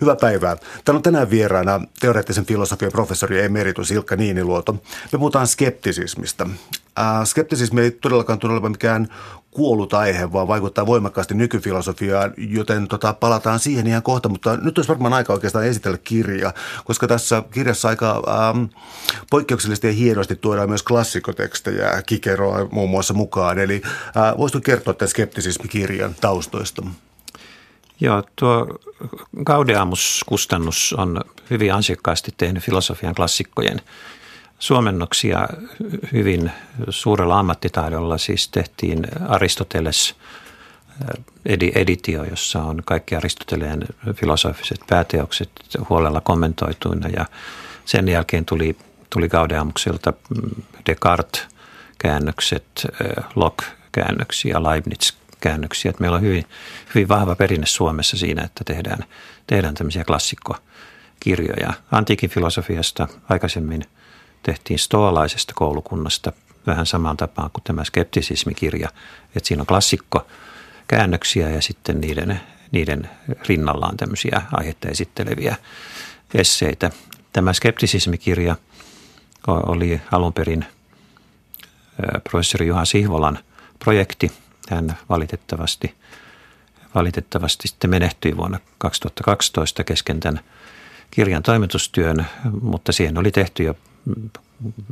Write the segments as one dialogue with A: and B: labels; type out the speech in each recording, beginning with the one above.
A: Hyvää päivää. Täällä on tänään vieraana teoreettisen filosofian professori emeritus Ilkka Niiniluoto. Me puhutaan skeptisismistä. Skeptisismi ei todellakaan tule olevan mikään kuollut aihe, vaan vaikuttaa voimakkaasti nykyfilosofiaan, joten tota, palataan siihen ihan kohta. Mutta nyt olisi varmaan aika oikeastaan esitellä kirja, koska tässä kirjassa aika ähm, poikkeuksellisesti ja hienosti tuodaan myös klassikotekstejä Kikeroa muun muassa mukaan. Eli äh, voisitko kertoa tämän skeptisismikirjan taustoista?
B: Joo, tuo Gaudeamus-kustannus on hyvin ansiokkaasti tehnyt filosofian klassikkojen suomennoksia hyvin suurella ammattitaidolla. Siis tehtiin Aristoteles eh, editio, jossa on kaikki Aristoteleen filosofiset pääteokset huolella kommentoituina ja sen jälkeen tuli, tuli Gaudeamukselta mm, Descartes-käännökset, eh, Locke-käännöksiä, Leibniz käännöksiä. Että meillä on hyvin, hyvin vahva perinne Suomessa siinä, että tehdään, tehdään tämmöisiä klassikkokirjoja. Antiikin filosofiasta aikaisemmin tehtiin stoalaisesta koulukunnasta vähän samaan tapaan kuin tämä skeptisismikirja, että siinä on klassikko käännöksiä ja sitten niiden, niiden rinnallaan tämmöisiä aihetta esitteleviä esseitä. Tämä skeptisismikirja oli alun perin professori Juha Sihvolan projekti, hän valitettavasti, valitettavasti sitten menehtyi vuonna 2012 kesken tämän kirjan toimitustyön, mutta siihen oli tehty jo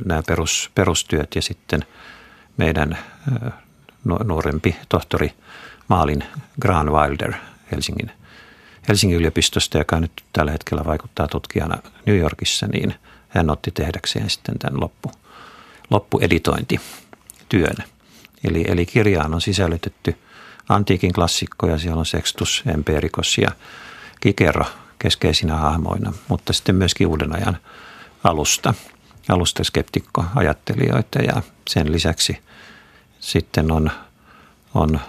B: nämä perus, perustyöt ja sitten meidän nuorempi tohtori Maalin Granwilder Helsingin, Helsingin yliopistosta, joka nyt tällä hetkellä vaikuttaa tutkijana New Yorkissa, niin hän otti tehdäkseen sitten tämän loppu, loppueditointityön. Eli, eli kirjaan on sisällytetty antiikin klassikkoja, siellä on Sextus Empiricus ja Kikero keskeisinä hahmoina, mutta sitten myöskin uuden ajan alusta, alusta skeptikko-ajattelijoita ja sen lisäksi sitten on, on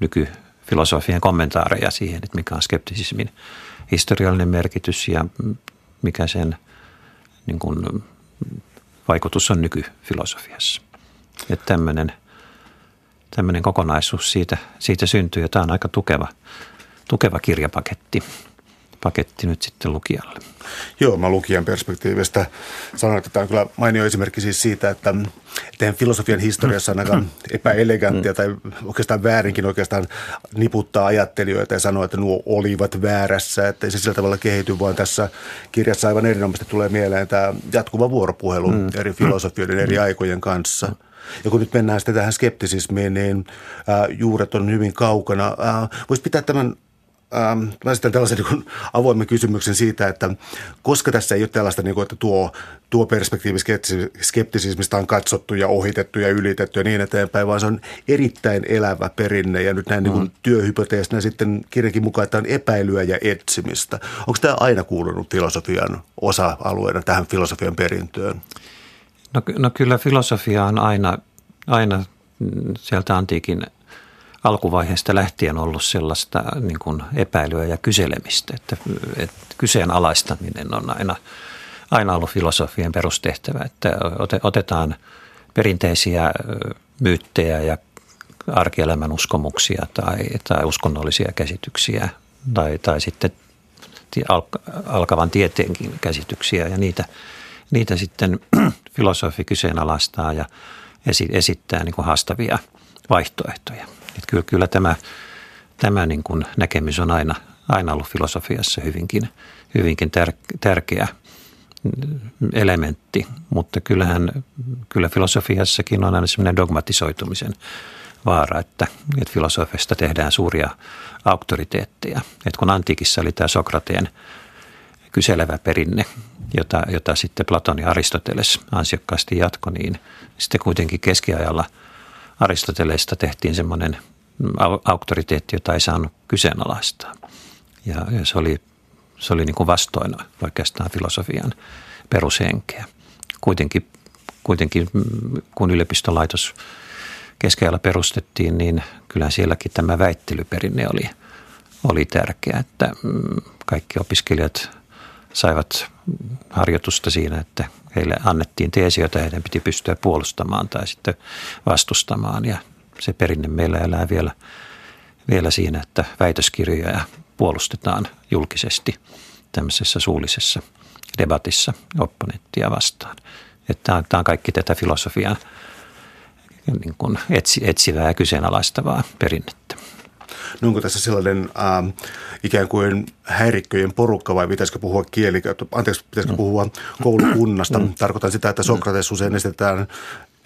B: nykyfilosofian kommentaareja siihen, että mikä on skeptisismin historiallinen merkitys ja mikä sen niin kuin, vaikutus on nykyfilosofiassa. Että tämmöinen – tämmöinen kokonaisuus siitä, siitä syntyy ja tämä on aika tukeva, tukeva kirjapaketti paketti nyt sitten lukijalle.
A: Joo, mä lukijan perspektiivistä sanon, että tämä on kyllä mainio esimerkki siis siitä, että teidän filosofian historiassa on aika epäeleganttia tai oikeastaan väärinkin oikeastaan niputtaa ajattelijoita ja sanoa, että nuo olivat väärässä, että ei se sillä tavalla kehity, vaan tässä kirjassa aivan erinomaisesti tulee mieleen tämä jatkuva vuoropuhelu mm. eri filosofioiden eri aikojen kanssa – ja kun nyt mennään sitten tähän skeptisismiin, niin ää, juuret on hyvin kaukana. Voisi pitää tämän Ähm, mä esitän tällaisen niin avoimen kysymyksen siitä, että koska tässä ei ole tällaista, niin kuin, että tuo, tuo perspektiivi skeptisismistä on katsottu ja ohitettu ja ylitetty ja niin eteenpäin, vaan se on erittäin elävä perinne ja nyt näin mm. niin työhypoteesina sitten kirjankin mukaan, että on epäilyä ja etsimistä. Onko tämä aina kuulunut filosofian osa-alueena tähän filosofian perintöön?
B: No, no kyllä filosofia on aina, aina sieltä antiikin alkuvaiheesta lähtien ollut sellaista niin kuin epäilyä ja kyselemistä, että, että kyseenalaistaminen on aina, aina ollut filosofian perustehtävä, että otetaan perinteisiä myyttejä ja arkielämän uskomuksia tai, tai uskonnollisia käsityksiä tai, tai sitten alkavan tieteenkin käsityksiä ja niitä, niitä sitten filosofi kyseenalaistaa ja esittää niin kuin haastavia vaihtoehtoja. Että kyllä, kyllä tämä, tämä niin kuin näkemys on aina, aina ollut filosofiassa hyvinkin, hyvinkin tär, tärkeä elementti, mutta kyllähän kyllä filosofiassakin on aina semmoinen dogmatisoitumisen vaara, että, että filosofiasta tehdään suuria auktoriteetteja. Että kun antiikissa oli tämä Sokrateen kyselevä perinne, jota, jota sitten Platon ja Aristoteles ansiokkaasti jatko, niin sitten kuitenkin keskiajalla – Aristoteleista tehtiin semmoinen auktoriteetti, jota ei saanut kyseenalaistaa. Ja, ja se oli, se oli niin kuin vastoin oikeastaan filosofian perushenkeä. Kuitenkin, kuitenkin kun yliopistolaitos keskellä perustettiin, niin kyllä sielläkin tämä väittelyperinne oli, oli tärkeä, että mm, kaikki opiskelijat saivat harjoitusta siinä, että heille annettiin teesi, jota heidän piti pystyä puolustamaan tai sitten vastustamaan. Ja se perinne meillä elää vielä, vielä siinä, että väitöskirjoja puolustetaan julkisesti tämmöisessä suullisessa debatissa opponenttia vastaan. Että tämä on kaikki tätä filosofiaa niin kuin etsivää ja kyseenalaistavaa perinnettä.
A: No onko tässä sellainen äh, ikään kuin häirikköjen porukka vai pitäisikö puhua kieli, anteeksi, pitäisikö mm. puhua koulukunnasta? Mm. Tarkoitan sitä, että Sokrates usein esitetään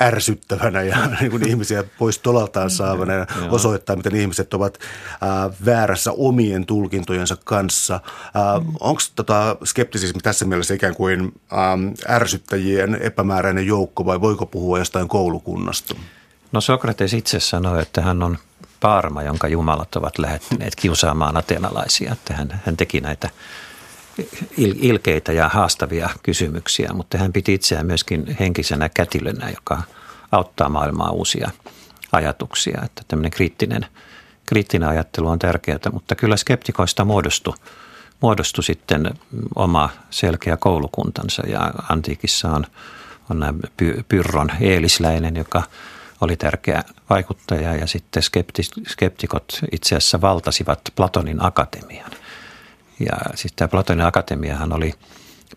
A: ärsyttävänä ja niin kuin ihmisiä pois tolaltaan saavana ja osoittaa, miten ihmiset ovat äh, väärässä omien tulkintojensa kanssa. Äh, mm. Onko tota skeptisismi tässä mielessä ikään kuin äh, ärsyttäjien epämääräinen joukko vai voiko puhua jostain koulukunnasta?
B: No Sokrates itse sanoi, että hän on paarma, jonka jumalat ovat lähettäneet kiusaamaan atenalaisia. Että hän, hän teki näitä il, ilkeitä ja haastavia kysymyksiä, mutta hän piti itseään myöskin henkisenä kätilönä, joka auttaa maailmaa uusia ajatuksia. Että tämmöinen kriittinen, kriittinen ajattelu on tärkeää, mutta kyllä skeptikoista muodostui, muodostui sitten oma selkeä koulukuntansa ja antiikissa on, on nämä Pyrron Eelisläinen, joka – oli tärkeä vaikuttaja ja sitten skepti, skeptikot itse asiassa valtasivat Platonin akatemian. Ja siis tämä Platonin akatemiahan oli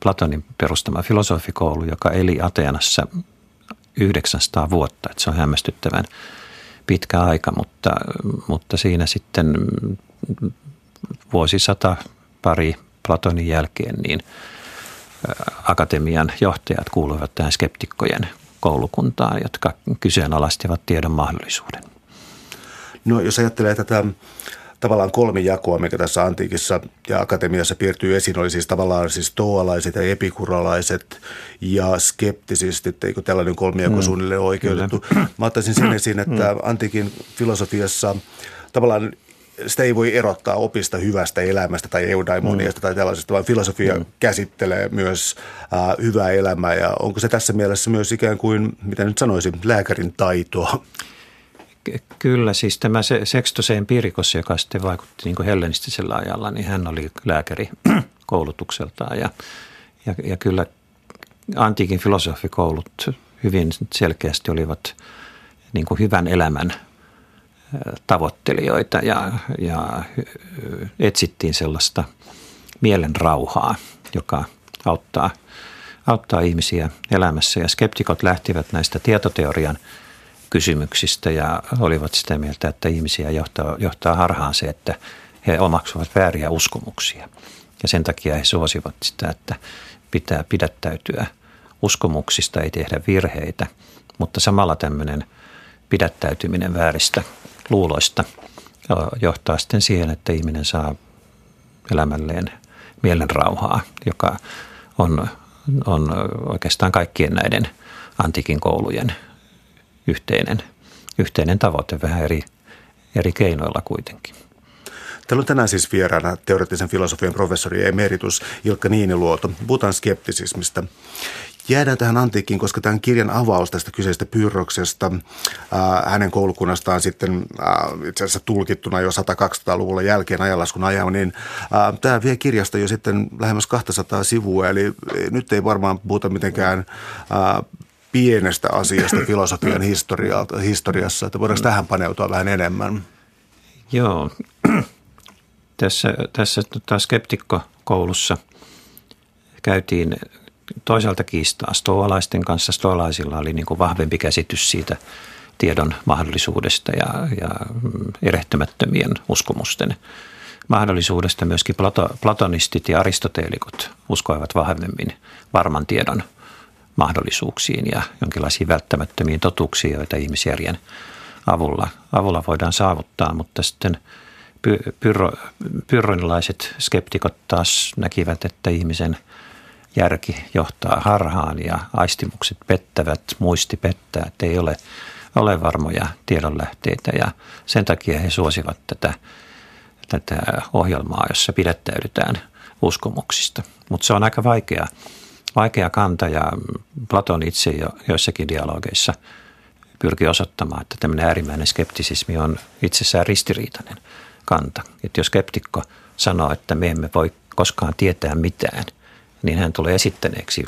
B: Platonin perustama filosofikoulu, joka eli Ateenassa 900 vuotta. Että se on hämmästyttävän pitkä aika, mutta, mutta siinä sitten vuosisata pari Platonin jälkeen, niin akatemian johtajat kuuluivat tähän skeptikkojen koulukuntaa, jotka kyseenalaistivat tiedon mahdollisuuden.
A: No jos ajattelee tätä tavallaan kolme jakoa, mikä tässä antiikissa ja akatemiassa piirtyy esiin, oli siis tavallaan siis toalaiset ja epikuralaiset ja skeptisistit, eikö tällainen kolmijako mm. suunnilleen oikeutettu. Kyllä. Mä ottaisin sen esiin, että mm. antiikin filosofiassa tavallaan sitä ei voi erottaa opista hyvästä elämästä tai eudaimoniasta mm. tai tällaisesta, vaan filosofia mm. käsittelee myös äh, hyvää elämää. Ja onko se tässä mielessä myös ikään kuin, mitä nyt sanoisin, lääkärin taitoa?
B: Kyllä, siis tämä Sextus Empirikos, joka sitten vaikutti niin hellenistisellä ajalla, niin hän oli lääkäri koulutukseltaan. Ja, ja, ja kyllä antiikin filosofikoulut hyvin selkeästi olivat niin kuin hyvän elämän tavoittelijoita ja, ja etsittiin sellaista mielen rauhaa, joka auttaa, auttaa ihmisiä elämässä. Ja skeptikot lähtivät näistä tietoteorian kysymyksistä ja olivat sitä mieltä, että ihmisiä johtaa, johtaa harhaan se, että he omaksuvat vääriä uskomuksia. Ja sen takia he suosivat sitä, että pitää pidättäytyä uskomuksista, ei tehdä virheitä, mutta samalla tämmöinen pidättäytyminen vääristä luuloista johtaa sitten siihen, että ihminen saa elämälleen mielenrauhaa, joka on, on oikeastaan kaikkien näiden antiikin koulujen yhteinen, yhteinen tavoite vähän eri, eri keinoilla kuitenkin.
A: Täällä on tänään siis vieraana teoreettisen filosofian professori emeritus Ilkka Niiniluoto. Puhutaan skeptisismistä. Jäädään tähän antiikkiin, koska tämän kirjan avaus tästä kyseisestä pyrroksesta ää, hänen koulukunnastaan sitten ää, itse asiassa tulkittuna jo 100-200-luvulla jälkeen ajanlaskun ajan, niin ää, tämä vie kirjasta jo sitten lähemmäs 200 sivua, eli nyt ei varmaan puhuta mitenkään ää, pienestä asiasta filosofian historiassa, että voidaanko tähän paneutua vähän enemmän?
B: Joo, tässä, tässä tota, skeptikkokoulussa käytiin toisaalta kiistaa stoalaisten kanssa. Stoalaisilla oli niin kuin vahvempi käsitys siitä tiedon mahdollisuudesta ja, ja erehtymättömien uskomusten mahdollisuudesta. Myöskin Plato, platonistit ja aristoteelikot uskoivat vahvemmin varman tiedon mahdollisuuksiin ja jonkinlaisiin välttämättömiin totuuksiin, joita ihmisjärjen avulla, avulla voidaan saavuttaa, mutta sitten pyrro, pyrronilaiset skeptikot taas näkivät, että ihmisen – järki johtaa harhaan ja aistimukset pettävät, muisti pettää, että ei ole, ole varmoja tiedonlähteitä ja sen takia he suosivat tätä, tätä ohjelmaa, jossa pidättäydytään uskomuksista. Mutta se on aika vaikea, vaikea kanta ja Platon itse jo joissakin dialogeissa pyrkii osoittamaan, että tämmöinen äärimmäinen skeptisismi on itsessään ristiriitainen kanta. Että jos skeptikko sanoo, että me emme voi koskaan tietää mitään – niin hän tulee esittäneeksi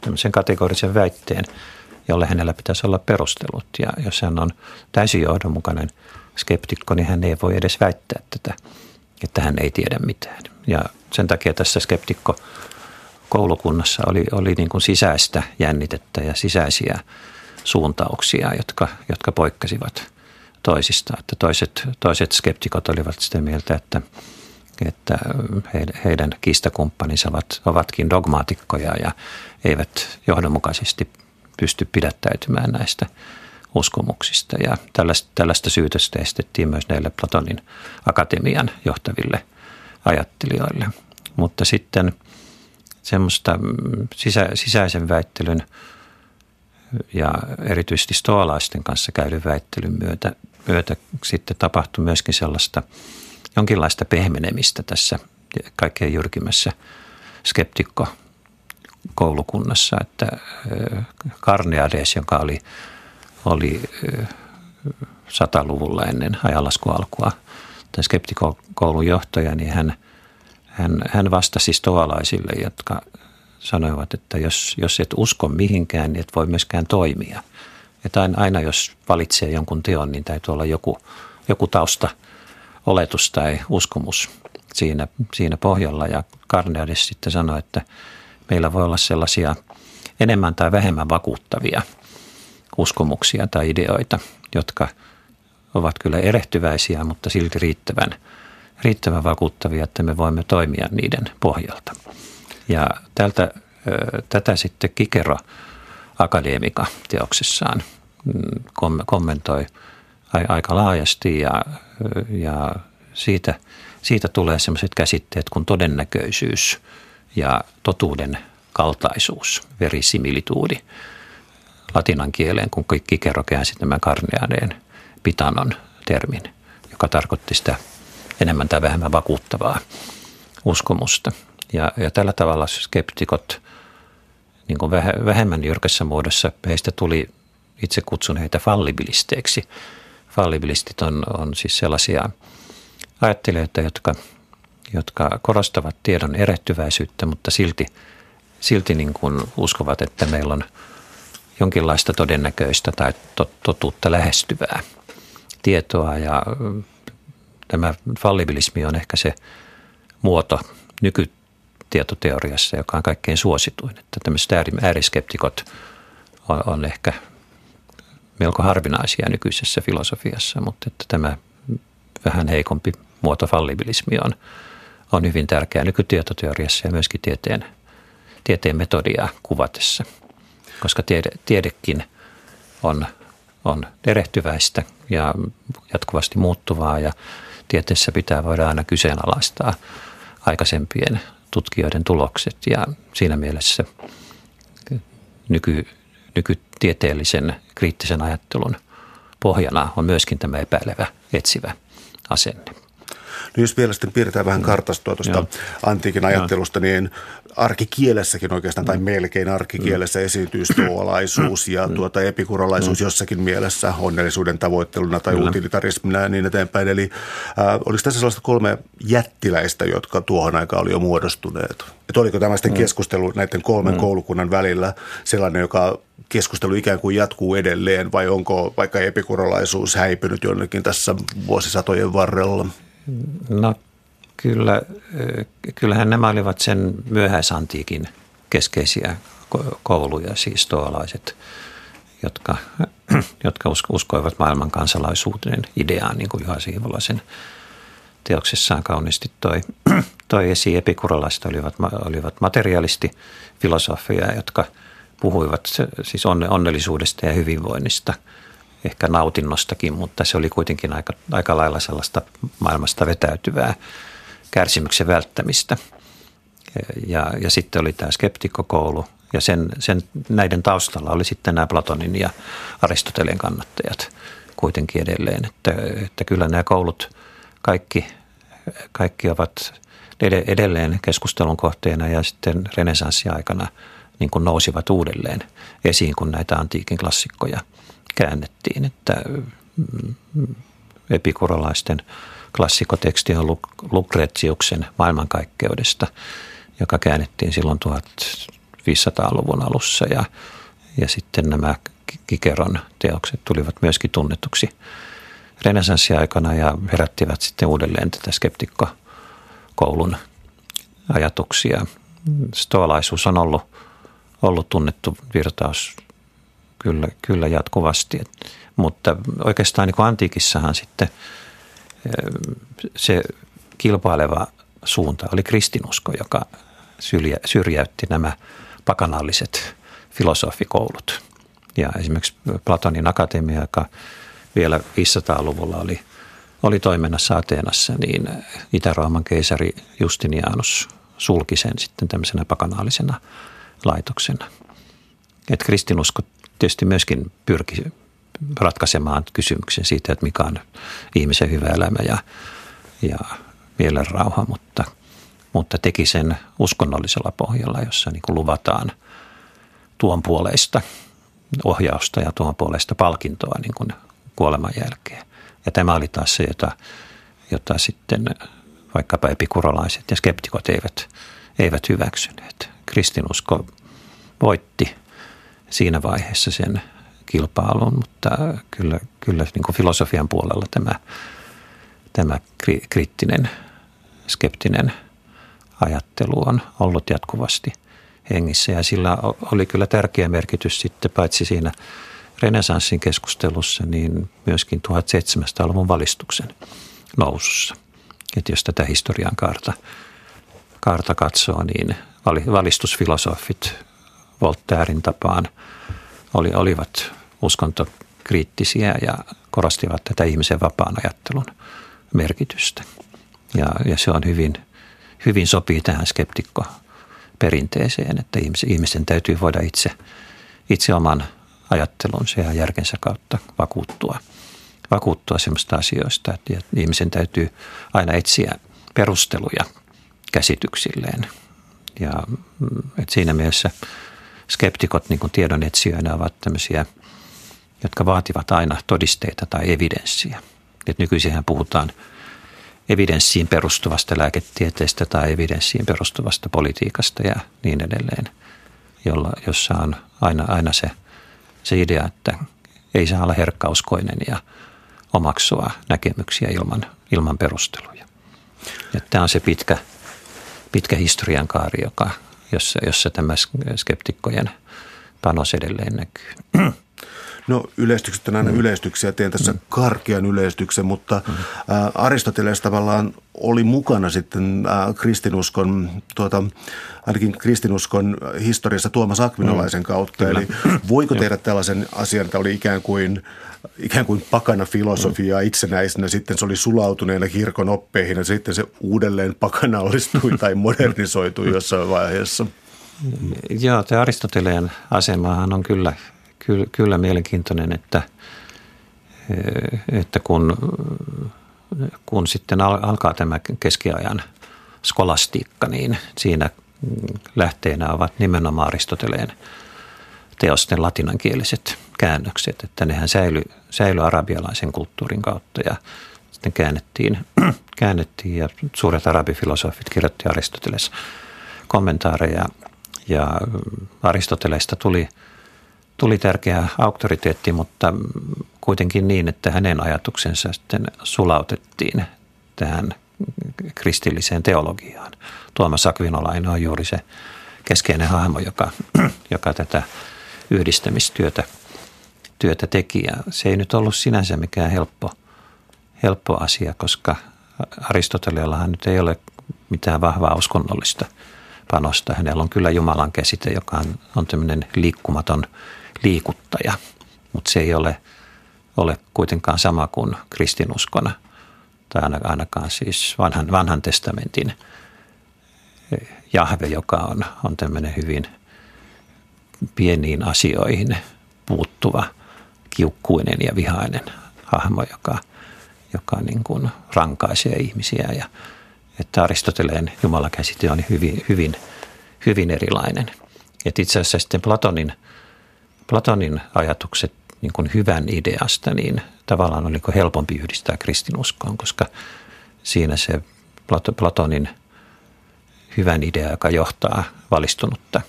B: tämmöisen kategorisen väitteen. jolle hänellä pitäisi olla perustelut. Ja jos hän on täysin johdonmukainen skeptikko, niin hän ei voi edes väittää tätä, että hän ei tiedä mitään. Ja sen takia tässä skeptikko koulukunnassa oli, oli niin kuin sisäistä jännitettä ja sisäisiä suuntauksia, jotka, jotka poikkesivat toisista. Että toiset, toiset skeptikot olivat sitä mieltä, että, että heidän kiistakumppaninsa ovat, ovatkin dogmaatikkoja ja eivät johdonmukaisesti pysty pidättäytymään näistä uskomuksista. Ja tällaista, tällaista syytöstä estettiin myös näille Platonin akatemian johtaville ajattelijoille. Mutta sitten semmoista sisä, sisäisen väittelyn ja erityisesti stoalaisten kanssa käydyn väittelyn myötä, myötä sitten tapahtui myöskin sellaista jonkinlaista pehmenemistä tässä kaikkein jyrkimmässä skeptikko koulukunnassa, että Karneades, joka oli, oli sataluvulla ennen ajanlasku alkua tämän skeptikokoulun johtaja, niin hän, hän, hän vastasi stoalaisille, jotka sanoivat, että jos, jos et usko mihinkään, niin et voi myöskään toimia. Että aina, aina jos valitsee jonkun teon, niin täytyy olla joku, joku tausta, oletus tai uskomus siinä, siinä pohjalla. Ja Carneades sitten sanoi, että meillä voi olla sellaisia enemmän tai vähemmän vakuuttavia uskomuksia tai ideoita, jotka ovat kyllä erehtyväisiä, mutta silti riittävän, riittävän vakuuttavia, että me voimme toimia niiden pohjalta. Ja tältä, tätä sitten Kikero akadeemika teoksessaan mm, kommentoi aika laajasti ja, ja siitä, siitä tulee sellaiset käsitteet kuin todennäköisyys ja totuuden kaltaisuus, verisimilituudi latinan kieleen, kun Kikero käänsi tämän karneaneen pitanon termin, joka tarkoitti sitä enemmän tai vähemmän vakuuttavaa uskomusta. Ja, ja tällä tavalla skeptikot niin kuin vähemmän jyrkässä muodossa, heistä tuli, itse kutsun heitä fallibilisteiksi. Fallibilistit on, on siis sellaisia ajattelijoita, jotka, jotka korostavat tiedon erehtyväisyyttä, mutta silti, silti niin kuin uskovat, että meillä on jonkinlaista todennäköistä tai totuutta lähestyvää tietoa. Ja tämä fallibilismi on ehkä se muoto nyky, tietoteoriassa, joka on kaikkein suosituin. Että tämmöiset ääriskeptikot on, on ehkä melko harvinaisia nykyisessä filosofiassa, mutta että tämä vähän heikompi muoto fallibilismi on, on hyvin tärkeä nykytietoteoriassa ja myöskin tieteen, tieteen metodia kuvatessa, koska tiede, tiedekin on, on erehtyväistä ja jatkuvasti muuttuvaa ja tieteessä pitää voida aina kyseenalaistaa aikaisempien tutkijoiden tulokset ja siinä mielessä nyky, nykytieteellisen kriittisen ajattelun pohjana on myöskin tämä epäilevä, etsivä asenne.
A: No jos vielä sitten piirretään vähän kartastoa tuosta antiikin ajattelusta, niin arkikielessäkin oikeastaan, tai mm. melkein arkikielessä mm. esiintyy stoalaisuus ja mm. tuota epikuralaisuus jossakin mielessä onnellisuuden tavoitteluna tai Kyllä. utilitarismina ja niin eteenpäin. Eli äh, oliko tässä sellaista kolme jättiläistä, jotka tuohon aikaan oli jo muodostuneet? Että oliko tämä sitten keskustelu näiden kolmen mm. koulukunnan välillä sellainen, joka keskustelu ikään kuin jatkuu edelleen vai onko vaikka epikuralaisuus häipynyt jonnekin tässä vuosisatojen varrella?
B: No kyllä, kyllähän nämä olivat sen myöhäisantiikin keskeisiä kouluja, siis toalaiset, jotka, jotka uskoivat maailman kansalaisuuden ideaan, niin kuin Juha Siivolaisen teoksessaan kauniisti toi, toi esiin. Epikuralaiset olivat, olivat materiaalisti filosofia, jotka puhuivat siis onnellisuudesta ja hyvinvoinnista – ehkä nautinnostakin, mutta se oli kuitenkin aika, aika lailla sellaista maailmasta vetäytyvää kärsimyksen välttämistä. Ja, ja sitten oli tämä skeptikkokoulu ja sen, sen, näiden taustalla oli sitten nämä Platonin ja Aristoteleen kannattajat kuitenkin edelleen. Että, että kyllä nämä koulut kaikki, kaikki ovat edelleen keskustelun kohteena ja sitten renesanssiaikana niin kuin nousivat uudelleen esiin, kun näitä antiikin klassikkoja – käännettiin, että mm, epikurolaisten klassikoteksti on Lucretiuksen maailmankaikkeudesta, joka käännettiin silloin 1500-luvun alussa ja, ja sitten nämä Kikeron teokset tulivat myöskin tunnetuksi renesanssiaikana ja herättivät sitten uudelleen tätä skeptikkokoulun ajatuksia. Stoalaisuus on ollut, ollut tunnettu virtaus kyllä, kyllä jatkuvasti, mutta oikeastaan niin antiikissahan sitten se kilpaileva suunta oli kristinusko, joka syrjäytti nämä pakanalliset filosofikoulut. Ja esimerkiksi Platonin akatemia, joka vielä 500-luvulla oli, oli toiminnassa Ateenassa, niin Itä-Rooman keisari Justinianus sulki sen sitten tämmöisenä pakanaalisena laitoksena. Et kristinusko tietysti myöskin pyrki ratkaisemaan kysymyksen siitä, että mikä on ihmisen hyvä elämä ja, ja mielenrauha, mutta, mutta teki sen uskonnollisella pohjalla, jossa niin kuin luvataan tuon puoleista ohjausta ja tuon puolesta palkintoa niin kuin kuoleman jälkeen. Ja tämä oli taas se, jota, jota sitten vaikkapa epikurolaiset ja skeptikot eivät, eivät hyväksyneet. Kristinusko voitti siinä vaiheessa sen kilpailun, mutta kyllä, kyllä niin kuin filosofian puolella tämä, tämä kriittinen, skeptinen ajattelu on ollut jatkuvasti hengissä ja sillä oli kyllä tärkeä merkitys sitten paitsi siinä renesanssin keskustelussa, niin myöskin 1700-luvun valistuksen nousussa. Että jos tätä historian kaarta, kaarta katsoo, niin valistusfilosofit Voltairein tapaan oli, olivat uskontokriittisiä ja korostivat tätä ihmisen vapaan ajattelun merkitystä. Ja, ja se on hyvin, hyvin sopii tähän skeptikko perinteeseen, että ihmisen täytyy voida itse, itse oman ajattelunsa ja järkensä kautta vakuuttua, vakuuttua sellaista asioista, että ihmisen täytyy aina etsiä perusteluja käsityksilleen. Ja mm, että siinä mielessä skeptikot niin kuin tiedon etsijöinä ovat tämmöisiä, jotka vaativat aina todisteita tai evidenssiä. Et nykyisinhän puhutaan evidenssiin perustuvasta lääketieteestä tai evidenssiin perustuvasta politiikasta ja niin edelleen, jolla, jossa on aina, aina se, se idea, että ei saa olla herkkauskoinen ja omaksua näkemyksiä ilman, ilman perusteluja. Ja tämä on se pitkä, pitkä historian kaari, joka, jossa, jossa tämä skeptikkojen panos edelleen näkyy.
A: No yleistykset on aina mm. yleistyksiä. Teen tässä mm. karkean yleistyksen, mutta mm. ä, Aristoteles tavallaan oli mukana sitten ä, kristinuskon, tuota, ainakin kristinuskon historiassa Tuomas Akvinolaisen mm. kautta. Kyllä. Eli voiko tehdä tällaisen asian, että oli ikään kuin, ikään kuin pakana filosofia mm. itsenäisenä, sitten se oli sulautuneena kirkon oppeihin ja sitten se uudelleen pakanallistui tai modernisoitui jossain vaiheessa?
B: Joo, tämä Aristoteleen asemahan on kyllä kyllä, kyllä mielenkiintoinen, että, että kun, kun sitten alkaa tämä keskiajan skolastiikka, niin siinä lähteenä ovat nimenomaan Aristoteleen teosten latinankieliset käännökset, että nehän säily, säily arabialaisen kulttuurin kautta ja sitten käännettiin, käännettiin ja suuret arabifilosofit kirjoitti Aristoteles kommentaareja ja Aristoteleista tuli – tuli tärkeä auktoriteetti, mutta kuitenkin niin, että hänen ajatuksensa sitten sulautettiin tähän kristilliseen teologiaan. Tuomas Akvinolainen on juuri se keskeinen hahmo, joka, joka tätä yhdistämistyötä työtä teki. Ja se ei nyt ollut sinänsä mikään helppo, helppo asia, koska Aristoteleellahan nyt ei ole mitään vahvaa uskonnollista panosta. Hänellä on kyllä Jumalan käsite, joka on, on tämmöinen liikkumaton – liikuttaja, mutta se ei ole, ole kuitenkaan sama kuin kristinuskona tai ainakaan siis vanhan, vanhan testamentin Jahve, joka on, on tämmöinen hyvin pieniin asioihin puuttuva, kiukkuinen ja vihainen hahmo, joka, joka niin kuin rankaisee ihmisiä. Ja, että Aristoteleen Jumalakäsite on hyvin, hyvin, hyvin erilainen. Et itse asiassa sitten Platonin – Platonin ajatukset niin kuin hyvän ideasta, niin tavallaan oli helpompi yhdistää kristinuskoon, koska siinä se Platonin hyvän idea, joka johtaa valistunutta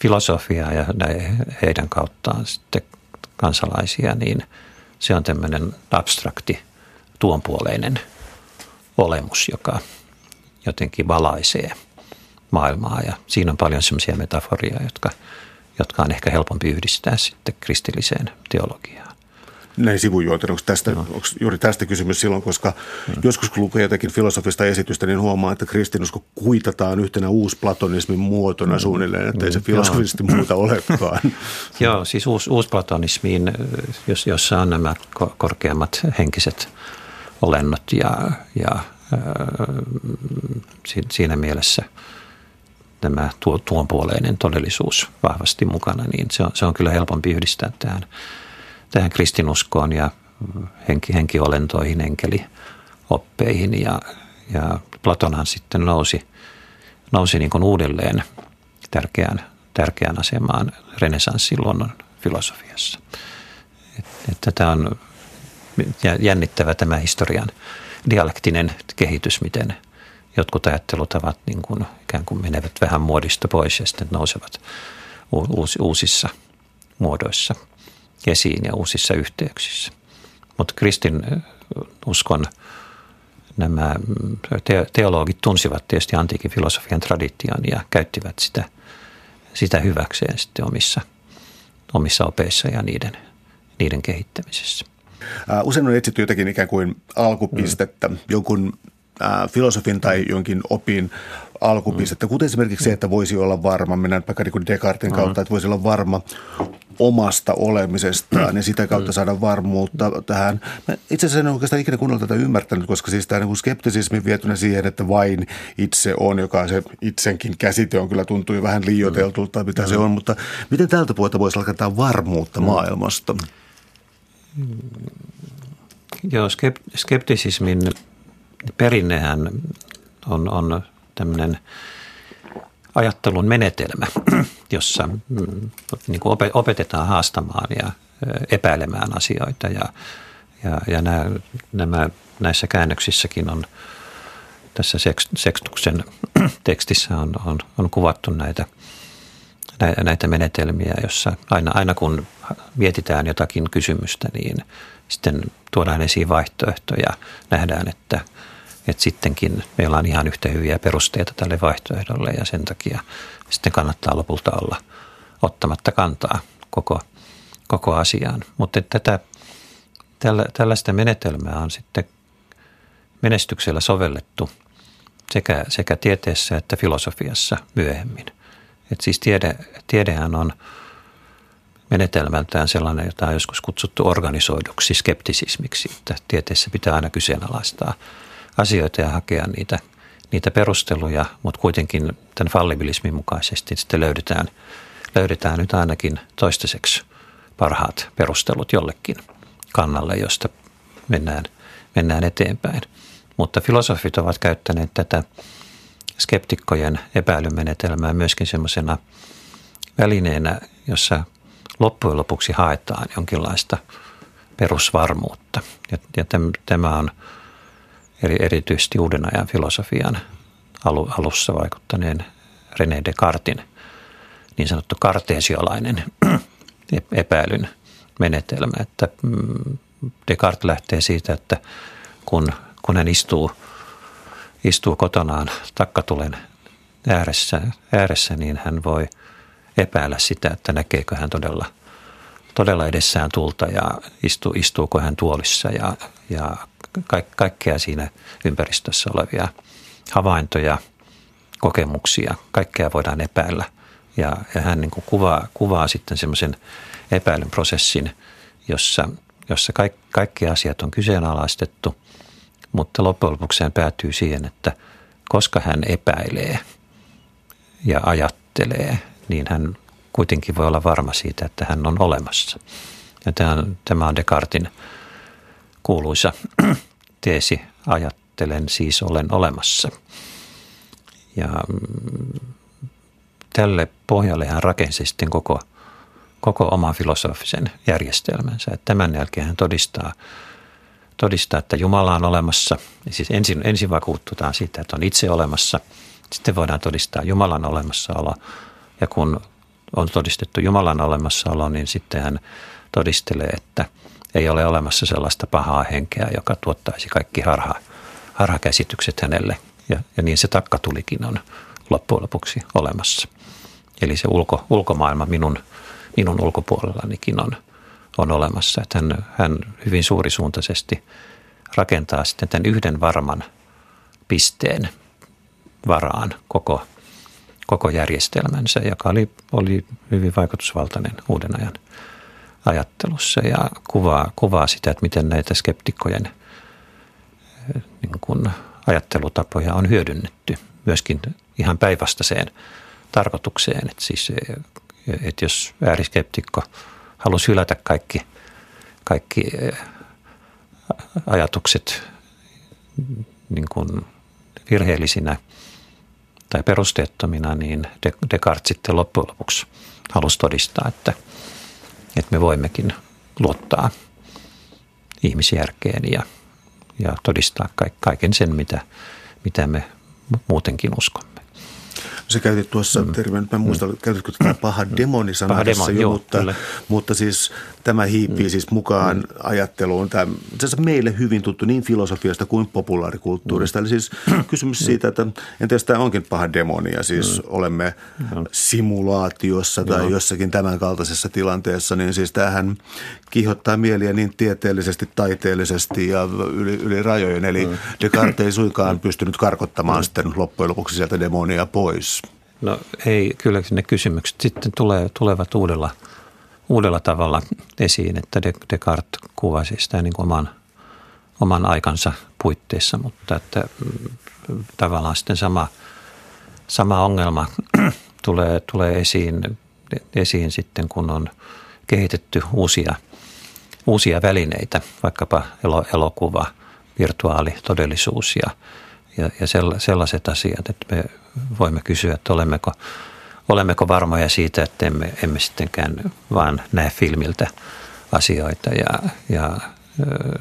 B: filosofiaa ja heidän kauttaan sitten kansalaisia, niin se on tämmöinen abstrakti tuonpuoleinen olemus, joka jotenkin valaisee maailmaa. Ja siinä on paljon semmoisia metaforia, jotka, jotka on ehkä helpompi yhdistää sitten kristilliseen teologiaan
A: näin sivujuonten. Onko, tästä, no. onko juuri tästä kysymys silloin, koska no. joskus kun lukee jotakin filosofista esitystä, niin huomaa, että kristinusko kuitataan yhtenä uusplatonismin muotona mm. suunnilleen, että ei se filosofisesti no. muuta olekaan.
B: Joo, siis uus, uusplatonismiin, jos, jossa on nämä korkeammat henkiset olennot ja, ja äh, siinä mielessä tämä tuo, tuonpuoleinen todellisuus vahvasti mukana, niin se on, se on kyllä helpompi yhdistää tähän tähän kristinuskoon ja henki, henkiolentoihin, enkelioppeihin ja, ja Platonhan sitten nousi, nousi niin uudelleen tärkeään, tärkeään asemaan renesanssin luonnon filosofiassa. Että tämä on jännittävä tämä historian dialektinen kehitys, miten jotkut ajattelutavat niin kuin ikään kuin menevät vähän muodista pois ja sitten nousevat uusissa muodoissa – esiin ja uusissa yhteyksissä. Mutta kristin uskon nämä teologit tunsivat tietysti antiikin filosofian tradition ja käyttivät sitä, sitä hyväkseen sitten omissa, omissa opeissa ja niiden, niiden kehittämisessä.
A: Usein on etsitty jotakin ikään kuin alkupistettä, mm. jonkun filosofin tai jonkin opin alkupistettä, kuten esimerkiksi se, että voisi olla varma, mennään vaikka niin Descartin kautta, että voisi olla varma omasta olemisestaan ja sitä kautta saada varmuutta tähän. Mä itse asiassa en oikeastaan ikinä kunnolla tätä ymmärtänyt, koska siis tämä niin skeptisismi vietynä siihen, että vain itse on, joka se itsenkin käsite on kyllä tuntuu vähän liioiteltulta, mitä mm. se on, mutta miten tältä puolta voisi alkaa varmuutta mm. maailmasta?
B: Joo, skeptisismin perinnehän on, on tämmöinen ajattelun menetelmä, jossa mm, niin kuin opetetaan haastamaan ja epäilemään asioita. Ja, ja, ja nämä, nämä, näissä käännöksissäkin on, tässä Sextuksen tekstissä on, on, on kuvattu näitä, näitä menetelmiä, jossa aina, aina kun mietitään jotakin kysymystä, niin sitten tuodaan esiin vaihtoehtoja, nähdään, että – että sittenkin meillä on ihan yhtä hyviä perusteita tälle vaihtoehdolle ja sen takia sitten kannattaa lopulta olla ottamatta kantaa koko, koko asiaan. Mutta tätä, tällä, tällaista menetelmää on sitten menestyksellä sovellettu sekä, sekä tieteessä että filosofiassa myöhemmin. Et siis tiede, tiedehän on menetelmältään sellainen, jota on joskus kutsuttu organisoiduksi skeptisismiksi, että tieteessä pitää aina kyseenalaistaa – asioita ja hakea niitä, niitä perusteluja, mutta kuitenkin tämän fallibilismin mukaisesti sitten löydetään, löydetään nyt ainakin toistaiseksi parhaat perustelut jollekin kannalle, josta mennään, mennään eteenpäin. Mutta filosofit ovat käyttäneet tätä skeptikkojen epäilymenetelmää myöskin semmoisena välineenä, jossa loppujen lopuksi haetaan jonkinlaista perusvarmuutta. Ja, ja tämä on eri, erityisesti uuden ajan filosofian alussa vaikuttaneen René Descartin niin sanottu karteesiolainen epäilyn menetelmä, että mm, Descartes lähtee siitä, että kun, kun hän istuu, istuu kotonaan takkatulen ääressä, ääressä, niin hän voi epäillä sitä, että näkeekö hän todella, todella edessään tulta ja istu, istuuko hän tuolissa ja, ja kaikkea siinä ympäristössä olevia havaintoja, kokemuksia, kaikkea voidaan epäillä. Ja, ja hän niin kuin kuvaa, kuvaa sitten semmoisen epäilyn prosessin, jossa, jossa kaikki, kaikki asiat on kyseenalaistettu, mutta loppujen lopuksi hän päätyy siihen, että koska hän epäilee ja ajattelee, niin hän kuitenkin voi olla varma siitä, että hän on olemassa. Ja tämä on Descartin kuuluisa teesi, ajattelen siis olen olemassa. Ja mm, tälle pohjalle hän rakensi sitten koko, koko oman filosofisen järjestelmänsä. Että tämän jälkeen hän todistaa, todistaa, että Jumala on olemassa. Siis ensin, ensin vakuuttutaan siitä, että on itse olemassa. Sitten voidaan todistaa Jumalan olemassaolo. Ja kun on todistettu Jumalan olemassaolo, niin sitten hän todistelee, että ei ole olemassa sellaista pahaa henkeä, joka tuottaisi kaikki harha, harhakäsitykset hänelle. Ja, ja niin se takkatulikin on loppujen lopuksi olemassa. Eli se ulko, ulkomaailma minun, minun ulkopuolellanikin on, on olemassa. Että hän, hän hyvin suurisuuntaisesti rakentaa sitten tämän yhden varman pisteen varaan koko, koko järjestelmänsä, joka oli, oli hyvin vaikutusvaltainen uuden ajan ajattelussa ja kuvaa, kuvaa sitä, että miten näitä skeptikkojen niin kuin ajattelutapoja on hyödynnetty myöskin ihan päinvastaiseen tarkoitukseen. Että siis, että jos ääriskeptikko halusi hylätä kaikki, kaikki ajatukset niin kuin virheellisinä tai perusteettomina, niin Descartes sitten loppujen lopuksi halusi todistaa, että, että me voimmekin luottaa ihmisjärkeen ja, ja todistaa kaiken sen, mitä, mitä me muutenkin uskomme.
A: Se käytit tuossa mm. termin, mä muistan, mm. käytitkö tätä paha demoni paha demon, jo, joo, mutta, mutta siis tämä hiipii mm. siis mukaan mm. ajatteluun. Tämä, se meille hyvin tuttu niin filosofiasta kuin populaarikulttuurista. Mm. Eli siis kysymys mm. siitä, että entäs tämä onkin paha demonia, siis mm. olemme mm. simulaatiossa tai Joo. jossakin tämän kaltaisessa tilanteessa, niin siis tämähän kiihottaa mieliä niin tieteellisesti, taiteellisesti ja yli, yli rajojen. Eli mm. Descartes ei suinkaan pystynyt karkottamaan mm. sitten loppujen lopuksi sieltä demonia pois.
B: No ei, kyllä ne kysymykset sitten tulee, tulevat uudella, uudella tavalla esiin, että Descartes kuvasi sitä niin kuin oman, oman aikansa puitteissa, mutta että mm, tavallaan sitten sama, sama ongelma tulee, tulee esiin, esiin sitten, kun on kehitetty uusia, uusia välineitä, vaikkapa elokuva, virtuaalitodellisuus ja, ja, ja sellaiset asiat, että me voimme kysyä, että olemmeko, olemmeko varmoja siitä, että emme, emme sittenkään vaan näe filmiltä asioita. Ja, ja ö,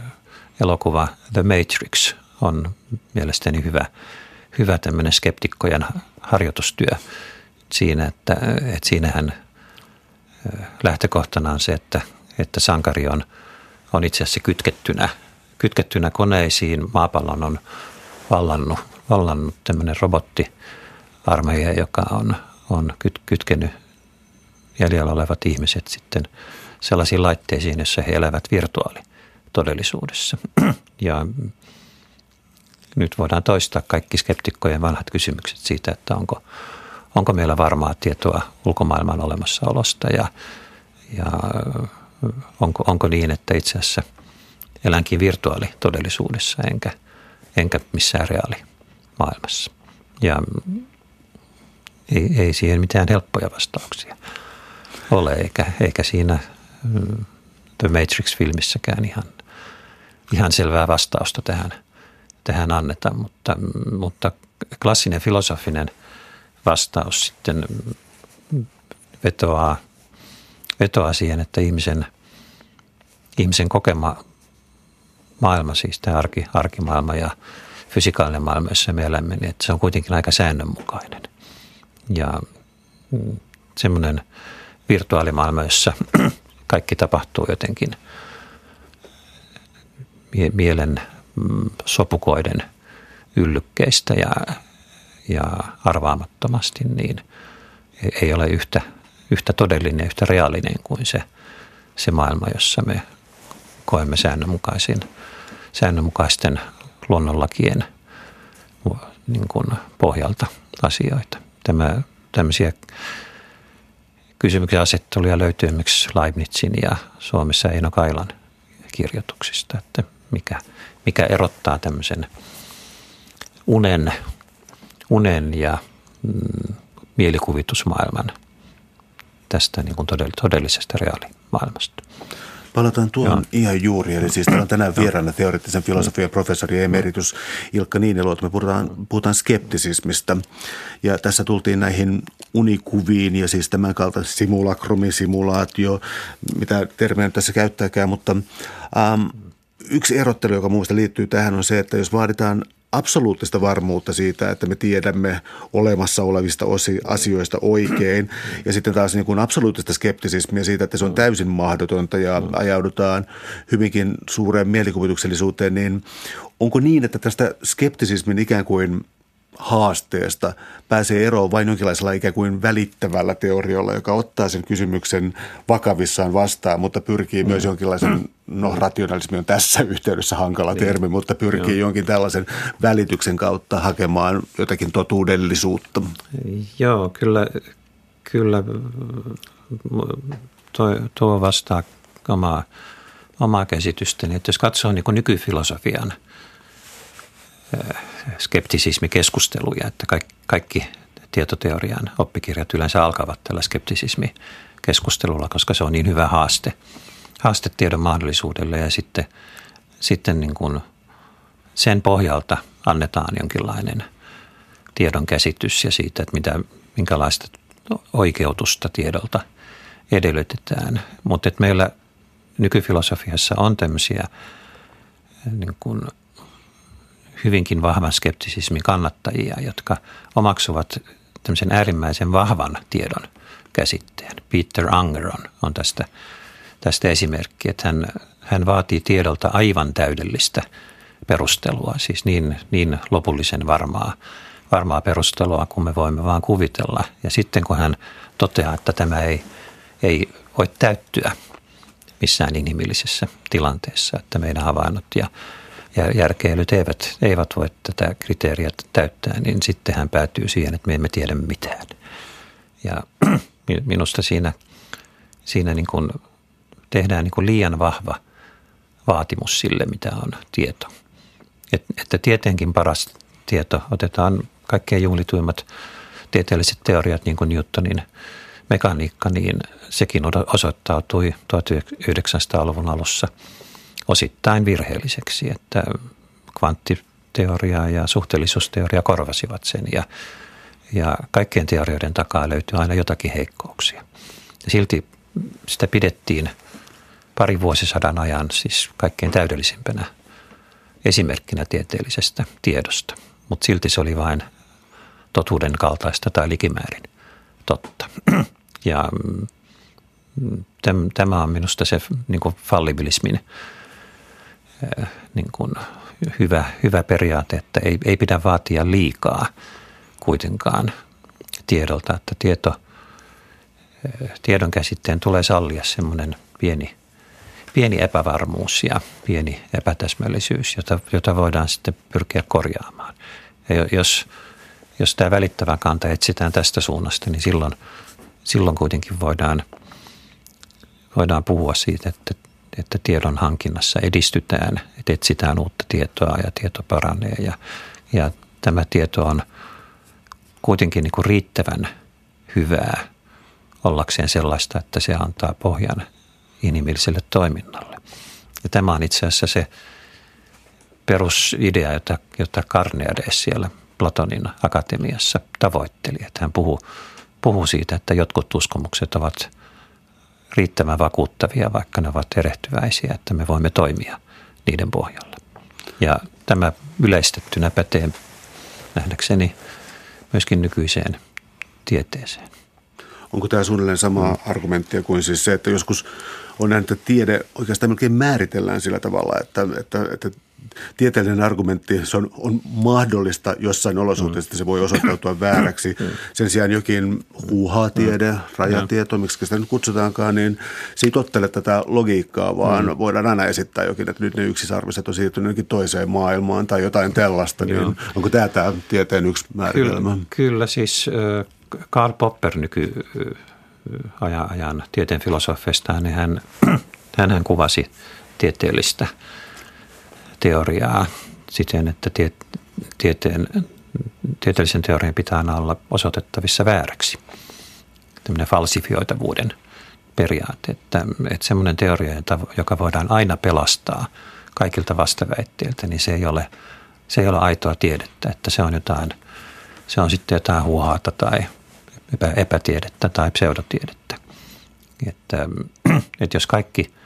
B: elokuva The Matrix on mielestäni hyvä, hyvä tämmöinen skeptikkojen harjoitustyö siinä, että, että siinähän lähtökohtana on se, että, että sankari on, on itse asiassa kytkettynä, kytkettynä koneisiin. Maapallon on vallannut, vallannut tämmöinen robotti, armeija, joka on, on kyt, kytkenyt jäljellä olevat ihmiset sitten sellaisiin laitteisiin, joissa he elävät virtuaalitodellisuudessa. Ja nyt voidaan toistaa kaikki skeptikkojen vanhat kysymykset siitä, että onko, onko meillä varmaa tietoa ulkomaailman olemassaolosta ja, ja onko, onko niin, että itse asiassa elänkin virtuaalitodellisuudessa enkä, enkä missään reaalimaailmassa. Ja ei, ei siihen mitään helppoja vastauksia ole, eikä, eikä siinä mm, The Matrix-filmissäkään ihan, ihan selvää vastausta tähän, tähän anneta, mutta, mutta klassinen filosofinen vastaus sitten vetoaa, vetoaa siihen, että ihmisen, ihmisen kokema maailma, siis tämä arki, arkimaailma ja fysikaalinen maailma, jossa me elämme, niin että se on kuitenkin aika säännönmukainen – ja mm, semmoinen virtuaalimaailma, jossa kaikki tapahtuu jotenkin mielen mm, sopukoiden yllykkeistä ja, ja arvaamattomasti, niin ei ole yhtä, yhtä todellinen, yhtä reaalinen kuin se, se maailma, jossa me koemme säännönmukaisin, säännönmukaisten luonnonlakien niin kuin pohjalta asioita tämä, tämmöisiä kysymyksiä asetteluja löytyy esimerkiksi Leibnizin ja Suomessa Eino Kailan kirjoituksista, että mikä, mikä erottaa tämmöisen unen, unen ja mm, mielikuvitusmaailman tästä niin kuin todellisesta reaalimaailmasta.
A: Palataan tuohon Joo. ihan juuri. Eli siis täällä on tänään vieraana teoreettisen filosofian professori emeritus Ilkka Niinelo. Me puhutaan, puhutaan skeptisismistä. Ja tässä tultiin näihin unikuviin ja siis tämän kaltaisen simulakrumi, simulaatio, mitä termiä tässä käyttääkään. Mutta ähm, yksi erottelu, joka muista liittyy tähän on se, että jos vaaditaan absoluuttista varmuutta siitä, että me tiedämme olemassa olevista osi, asioista oikein. Ja sitten taas niin kuin absoluuttista skeptisismia siitä, että se on täysin mahdotonta ja ajaudutaan hyvinkin suureen mielikuvituksellisuuteen, niin onko niin, että tästä skeptisismin ikään kuin haasteesta pääsee eroon vain jonkinlaisella ikään kuin välittävällä teorialla, joka ottaa sen kysymyksen vakavissaan vastaan, mutta pyrkii mm. myös jonkinlaisen, no rationalismi on tässä yhteydessä hankala niin. termi, mutta pyrkii Joo. jonkin tällaisen välityksen kautta hakemaan jotakin totuudellisuutta.
B: Joo, kyllä, kyllä tuo, tuo vastaa omaa, omaa käsitystäni, että jos katsoo niin nykyfilosofian – skeptisismikeskusteluja, että kaikki, tietoteorian oppikirjat yleensä alkavat tällä skeptisismikeskustelulla, koska se on niin hyvä haaste, haaste tiedon mahdollisuudelle ja sitten, sitten niin kuin sen pohjalta annetaan jonkinlainen tiedon käsitys ja siitä, että mitä, minkälaista oikeutusta tiedolta edellytetään. Mutta meillä nykyfilosofiassa on tämmöisiä niin kuin hyvinkin vahvan skeptisismin kannattajia, jotka omaksuvat tämmöisen äärimmäisen vahvan tiedon käsitteen. Peter Anger on, on tästä, tästä esimerkki, että hän, hän vaatii tiedolta aivan täydellistä perustelua, siis niin, niin lopullisen varmaa, varmaa perustelua kuin me voimme vaan kuvitella. Ja sitten kun hän toteaa, että tämä ei, ei voi täyttyä missään inhimillisessä tilanteessa, että meidän havainnot ja järkeilyt eivät, eivät voi tätä kriteeriä täyttää, niin sitten hän päätyy siihen, että me emme tiedä mitään. Ja minusta siinä, siinä niin kuin tehdään niin kuin liian vahva vaatimus sille, mitä on tieto. Et, että tietenkin paras tieto otetaan kaikkein juhlituimmat tieteelliset teoriat, niin kuin Newtonin mekaniikka, niin sekin osoittautui 1900-luvun alussa – osittain virheelliseksi, että kvanttiteoria ja suhteellisuusteoria korvasivat sen ja, ja kaikkien teorioiden takaa löytyy aina jotakin heikkouksia. Silti sitä pidettiin pari vuosisadan ajan siis kaikkein täydellisimpänä esimerkkinä tieteellisestä tiedosta, mutta silti se oli vain totuuden kaltaista tai likimäärin totta. Ja mm, tämä on minusta se niin fallibilismin niin kuin hyvä, hyvä periaate, että ei, ei pidä vaatia liikaa kuitenkaan tiedolta, että tieto, tiedon käsitteen tulee sallia semmoinen pieni, pieni epävarmuus ja pieni epätäsmällisyys, jota, jota voidaan sitten pyrkiä korjaamaan. Ja jos, jos tämä välittävä kanta etsitään tästä suunnasta, niin silloin, silloin kuitenkin voidaan, voidaan puhua siitä, että että tiedon hankinnassa edistytään, että etsitään uutta tietoa ja tieto paranee ja, ja tämä tieto on kuitenkin niin kuin riittävän hyvää ollakseen sellaista, että se antaa pohjan inhimilliselle toiminnalle. Ja tämä on itse asiassa se perusidea, jota, jota Carneades siellä Platonin akatemiassa tavoitteli. Että hän puhuu, puhuu siitä, että jotkut uskomukset ovat – riittävän vakuuttavia, vaikka ne ovat erehtyväisiä, että me voimme toimia niiden pohjalla. Ja tämä yleistettynä pätee nähdäkseni myöskin nykyiseen tieteeseen.
A: Onko tämä suunnilleen sama mm. argumenttia kuin siis se, että joskus on näin, että tiede oikeastaan melkein määritellään sillä tavalla, että, että, että tieteellinen argumentti, se on, on mahdollista jossain olosuhteissa, että se voi osoittautua vääräksi. Sen sijaan jokin huuhaa-tiede, mm. rajatieto, miksi sitä nyt kutsutaankaan, niin se ei tottele tätä logiikkaa, vaan mm. voidaan aina esittää jokin, että nyt ne yksisarviset on siirtynyt jokin toiseen maailmaan tai jotain tällaista. Niin onko tämä tämä tieteen yksi määritelmä?
B: Kyllä, kyllä siis Karl Popper nyky ajan, ajan tieteen filosofista, niin hän, hän kuvasi tieteellistä – teoriaa siten, että tie, tieteen, tieteellisen teorian pitää aina olla osoitettavissa vääräksi. Tämmöinen falsifioitavuuden periaate, että, että semmoinen teoria, joka voidaan aina pelastaa kaikilta vastaväitteiltä, niin se ei ole, se ei ole aitoa tiedettä, että se on jotain, se on sitten jotain huohaata tai epä, epätiedettä tai pseudotiedettä. Että, että jos kaikki –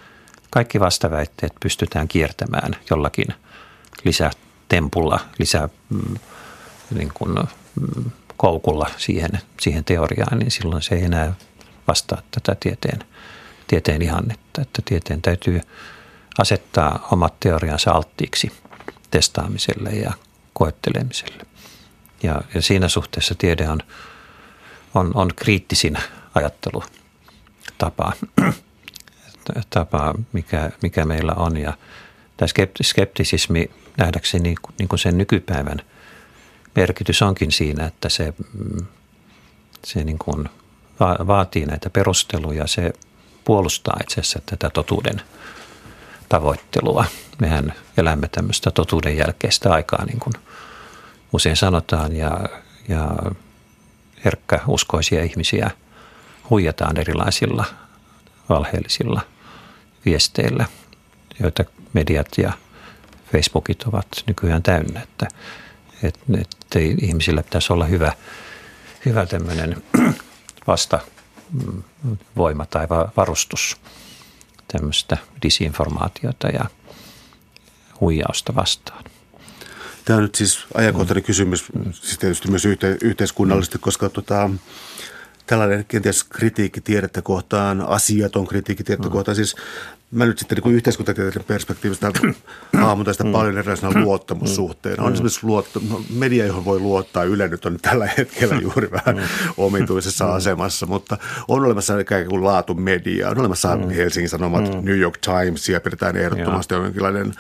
B: kaikki vastaväitteet pystytään kiertämään jollakin lisä, tempulla, lisää mm, niin kuin, mm, koukulla siihen, siihen teoriaan, niin silloin se ei enää vastaa tätä tieteen, tieteen ihannetta. Että tieteen täytyy asettaa omat teoriansa alttiiksi testaamiselle ja koettelemiselle. Ja, ja siinä suhteessa tiede on, on, on kriittisin ajattelutapa, tapa, mikä, mikä meillä on. Ja tämä skeptisismi nähdäkseni niin kuin sen nykypäivän merkitys onkin siinä, että se, se niin kuin vaatii näitä perusteluja, se puolustaa itse asiassa tätä totuuden tavoittelua. Mehän elämme tämmöistä totuuden jälkeistä aikaa, niin kuin usein sanotaan, ja, ja herkkä uskoisia ihmisiä huijataan erilaisilla valheellisilla viesteillä, joita mediat ja Facebookit ovat nykyään täynnä, että, että, että ihmisillä pitäisi olla hyvä, hyvä tämmöinen vastavoima tai varustus tämmöistä disinformaatiota ja huijausta vastaan.
A: Tämä on nyt siis ajankohtainen kysymys, siis tietysti myös yhte, yhteiskunnallisesti, koska tota, tällainen kenties kritiikki tiedettä kohtaan, asiaton kritiikki tiedettä kohtaan, siis mä nyt sitten niin yhteiskuntatieteiden perspektiivistä hahmotan sitä mm. paljon erilaisena luottamussuhteena. On mm. esimerkiksi luotto, media, johon voi luottaa, Yle nyt on tällä hetkellä mm. juuri vähän mm. omituisessa asemassa, mutta on olemassa ikään kuin laatu media, on olemassa Helsingin Sanomat, New York Times ja pidetään ehdottomasti jonkinlainen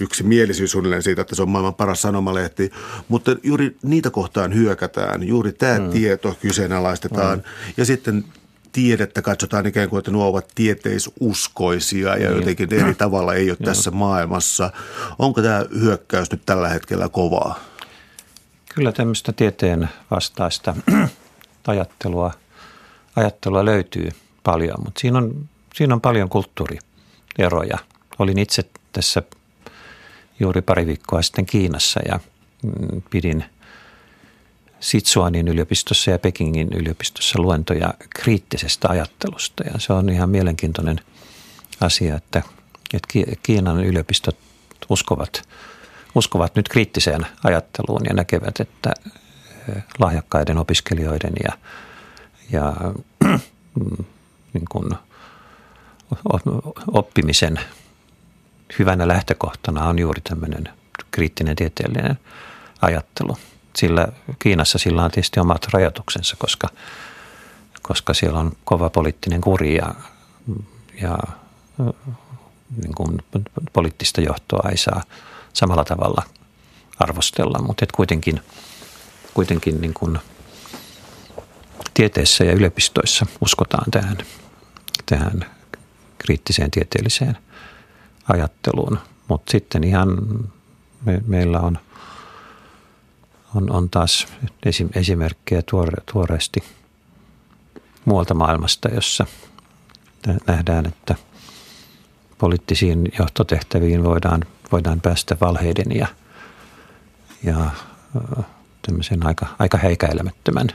A: yksimielisyys suunnilleen siitä, että se on maailman paras sanomalehti, mutta juuri niitä kohtaan hyökätään, juuri tämä tieto kyseenalaistetaan. Ja sitten tiedettä katsotaan ikään kuin, että nuo ovat tieteisuskoisia ja niin. jotenkin eri tavalla ei ole tässä maailmassa. Onko tämä hyökkäys nyt tällä hetkellä kovaa?
B: Kyllä tämmöistä tieteen vastaista ajattelua, ajattelua löytyy paljon, mutta siinä on, siinä on paljon kulttuurieroja. Olin itse tässä juuri pari viikkoa sitten Kiinassa ja mm, pidin – Sitsuanin yliopistossa ja Pekingin yliopistossa luentoja kriittisestä ajattelusta. Ja se on ihan mielenkiintoinen asia, että, että Kiinan yliopistot uskovat, uskovat nyt kriittiseen ajatteluun ja näkevät, että lahjakkaiden opiskelijoiden ja, ja niin kuin oppimisen hyvänä lähtökohtana on juuri tämmöinen kriittinen tieteellinen ajattelu – sillä Kiinassa sillä on tietysti omat rajoituksensa, koska, koska siellä on kova poliittinen kuri ja, ja niin kuin poliittista johtoa ei saa samalla tavalla arvostella, mutta et kuitenkin, kuitenkin niin kuin tieteessä ja yliopistoissa uskotaan tähän, tähän kriittiseen tieteelliseen ajatteluun. Mutta sitten ihan me, meillä on on, on taas esimerkkejä tuore, tuoreesti muualta maailmasta, jossa nähdään, että poliittisiin johtotehtäviin voidaan, voidaan päästä valheiden ja, ja tämmöisen aika, aika heikäilemättömän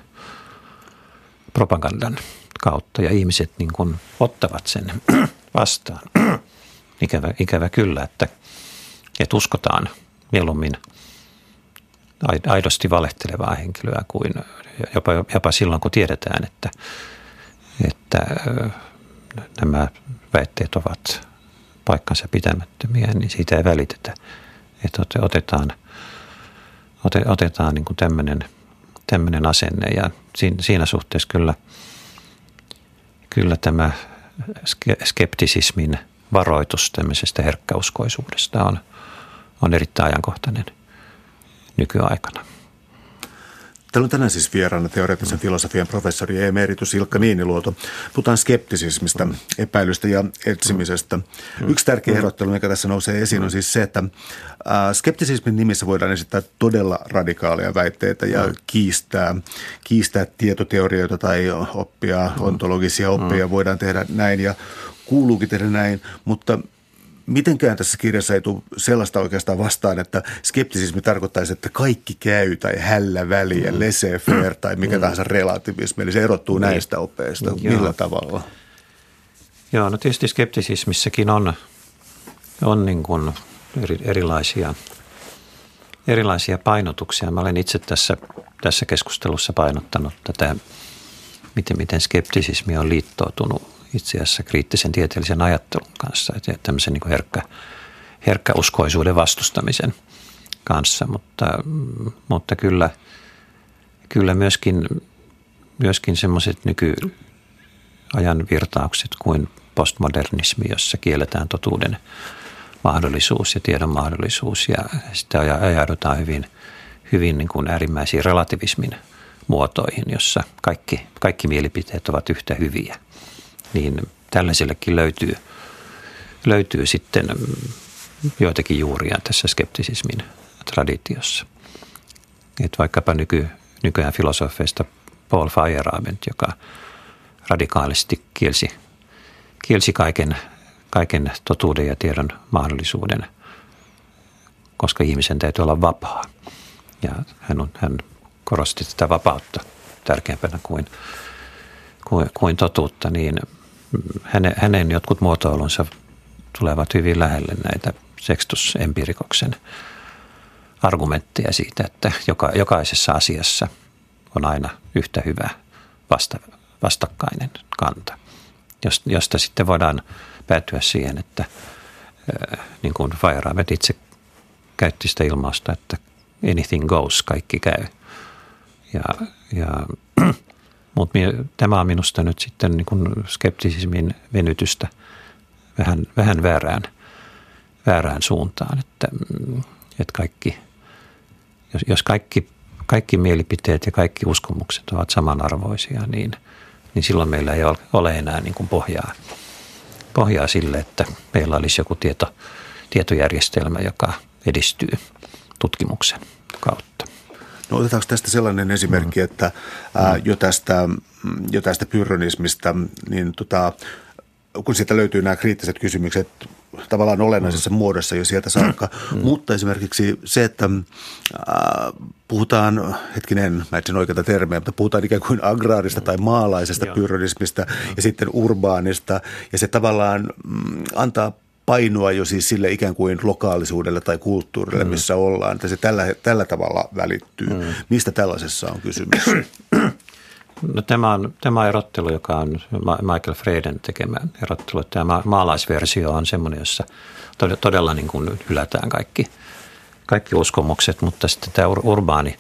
B: propagandan kautta ja ihmiset niin kuin ottavat sen vastaan. Ikävä, ikävä kyllä, että, että uskotaan mieluummin – aidosti valehtelevaa henkilöä kuin jopa, jopa silloin, kun tiedetään, että, että nämä väitteet ovat paikkansa pitämättömiä, niin siitä ei välitetä. Että otetaan, otetaan niin tämmöinen, tämmöinen asenne ja siinä suhteessa kyllä, kyllä tämä skeptisismin varoitus tämmöisestä herkkäuskoisuudesta on, on erittäin ajankohtainen – nykyaikana.
A: Täällä on tänään siis vieraana teoreettisen filosofian professori emeritus Ilkka Niiniluoto. Puhutaan skeptisismistä, epäilystä ja etsimisestä. Yksi tärkeä erottelu, mikä tässä nousee esiin, on siis se, että skeptisismin nimissä voidaan esittää todella radikaaleja väitteitä ja kiistää, kiistää tietoteorioita tai oppia, ontologisia oppia voidaan tehdä näin ja kuuluukin tehdä näin, mutta mitenkään tässä kirjassa ei tule sellaista oikeastaan vastaan, että skeptisismi tarkoittaisi, että kaikki käy tai hällä väliä, mm. laissez-faire tai mikä mm. tahansa relativismi. Eli se erottuu niin. näistä oppeista. Joo. Millä tavalla?
B: Joo, no tietysti skeptisismissäkin on, on niin kuin eri, erilaisia erilaisia painotuksia. Mä olen itse tässä, tässä keskustelussa painottanut tätä, miten, miten skeptisismi on liittoutunut itse asiassa kriittisen tieteellisen ajattelun kanssa, että tämmöisen niin herkkä, herkkäuskoisuuden vastustamisen kanssa, mutta, mutta kyllä, kyllä myöskin, myöskin semmoiset nykyajan virtaukset kuin postmodernismi, jossa kielletään totuuden mahdollisuus ja tiedon mahdollisuus ja sitten ajaudutaan hyvin, hyvin niin kuin äärimmäisiin relativismin muotoihin, jossa kaikki, kaikki mielipiteet ovat yhtä hyviä. Niin tällaisellekin löytyy, löytyy sitten joitakin juuria tässä skeptisismin traditiossa. Et vaikkapa nyky, nykyään filosofeista Paul Feyerabend, joka radikaalisti kielsi, kielsi kaiken kaiken totuuden ja tiedon mahdollisuuden, koska ihmisen täytyy olla vapaa. Ja hän, on, hän korosti tätä vapautta tärkeämpänä kuin, kuin, kuin totuutta, niin hänen, hänen jotkut muotoilunsa tulevat hyvin lähelle näitä sextusempirikoksen argumentteja siitä, että joka, jokaisessa asiassa on aina yhtä hyvä vasta, vastakkainen kanta, josta sitten voidaan päätyä siihen, että niin kuin Feyerabend itse käytti sitä ilmausta, että anything goes, kaikki käy. Ja, ja, mutta tämä on minusta nyt sitten niin kuin skeptisismin venytystä vähän, vähän väärään, väärään suuntaan, että, että kaikki, jos, jos kaikki, kaikki mielipiteet ja kaikki uskomukset ovat samanarvoisia, niin, niin silloin meillä ei ole enää niin kuin pohjaa – pohjaa sille, että meillä olisi joku tieto, tietojärjestelmä, joka edistyy tutkimuksen kautta.
A: No otetaanko tästä sellainen esimerkki, mm. että ää, jo, tästä, jo tästä pyronismista, niin tota, kun siitä löytyy nämä kriittiset kysymykset tavallaan olennaisessa mm. muodossa jo sieltä saakka. Mm. Mutta esimerkiksi se, että äh, puhutaan, hetkinen, mä etsin oikeita termejä, mutta puhutaan ikään kuin agraarista tai maalaisesta Joo. pyronismista ja sitten urbaanista. Ja se tavallaan mm, antaa painoa jo siis sille ikään kuin lokaalisuudelle tai kulttuurille, mm. missä ollaan. Että se tällä, tällä tavalla välittyy. Mm. Mistä tällaisessa on kysymys?
B: No, tämä, on, tämä erottelu, joka on Michael Freden tekemä erottelu. Tämä maalaisversio on semmoinen, jossa todella niin kuin hylätään kaikki, kaikki uskomukset, mutta sitten tämä urbaani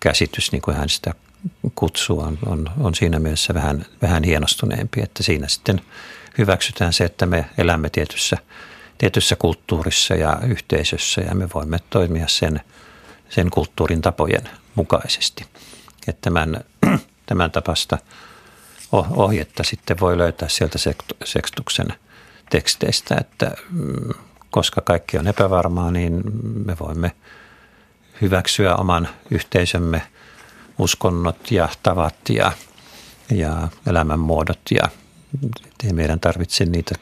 B: käsitys, niin kuin hän sitä kutsuu, on, on, on siinä mielessä vähän, vähän hienostuneempi, että siinä sitten hyväksytään se, että me elämme tietyssä, tietyssä kulttuurissa ja yhteisössä ja me voimme toimia sen, sen kulttuurin tapojen mukaisesti – että tämän, tämän tapasta ohjetta sitten voi löytää sieltä sekstuksen teksteistä, että mm, koska kaikki on epävarmaa, niin me voimme hyväksyä oman yhteisömme uskonnot ja tavat ja, ja elämänmuodot ja ei meidän tarvitse niitä